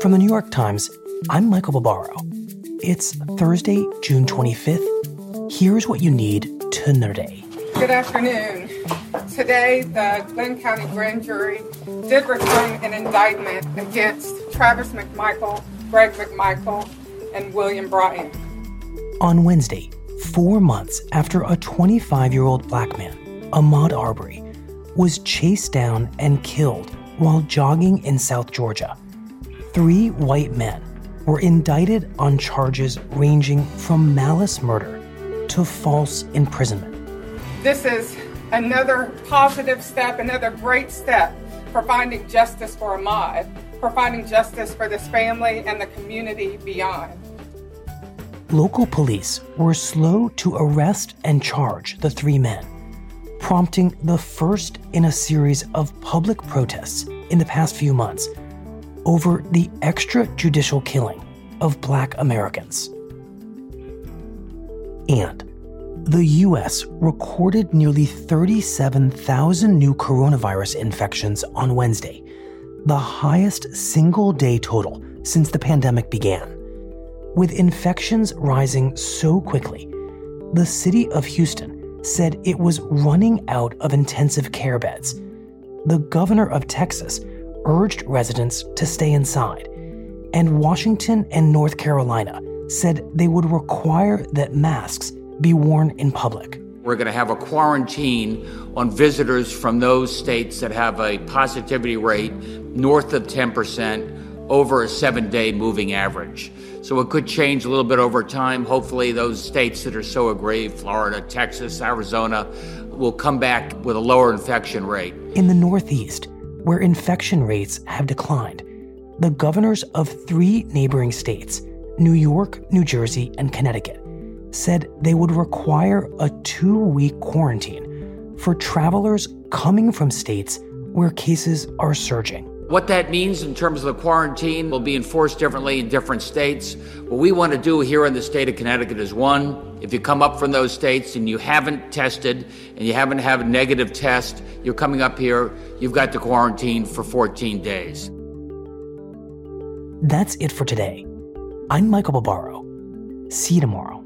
From the New York Times, I'm Michael Barbaro. It's Thursday, June 25th. Here's what you need to know today. Good afternoon. Today, the Glynn County Grand Jury did return an indictment against Travis McMichael, Greg McMichael, and William Bryan. On Wednesday, four months after a 25 year old black man, Ahmaud Arbery, was chased down and killed while jogging in South Georgia, three white men were indicted on charges ranging from malice murder to false imprisonment. This is another positive step, another great step for finding justice for Ahmaud, for finding justice for this family and the community beyond. Local police were slow to arrest and charge the three men, prompting the first in a series of public protests in the past few months over the extrajudicial killing of black Americans. And the US recorded nearly 37,000 new coronavirus infections on Wednesday, the highest single day total since the pandemic began. With infections rising so quickly, the city of Houston said it was running out of intensive care beds. The governor of Texas urged residents to stay inside, and Washington and North Carolina said they would require that masks be worn in public. We're going to have a quarantine on visitors from those states that have a positivity rate north of 10% over a seven day moving average. So it could change a little bit over time. Hopefully, those states that are so aggrieved, Florida, Texas, Arizona, will come back with a lower infection rate. In the Northeast, where infection rates have declined, the governors of three neighboring states, New York, New Jersey, and Connecticut, said they would require a two week quarantine for travelers coming from states where cases are surging. What that means in terms of the quarantine will be enforced differently in different states. What we want to do here in the state of Connecticut is one, if you come up from those states and you haven't tested and you haven't had a negative test, you're coming up here, you've got to quarantine for 14 days. That's it for today. I'm Michael Barbaro. See you tomorrow.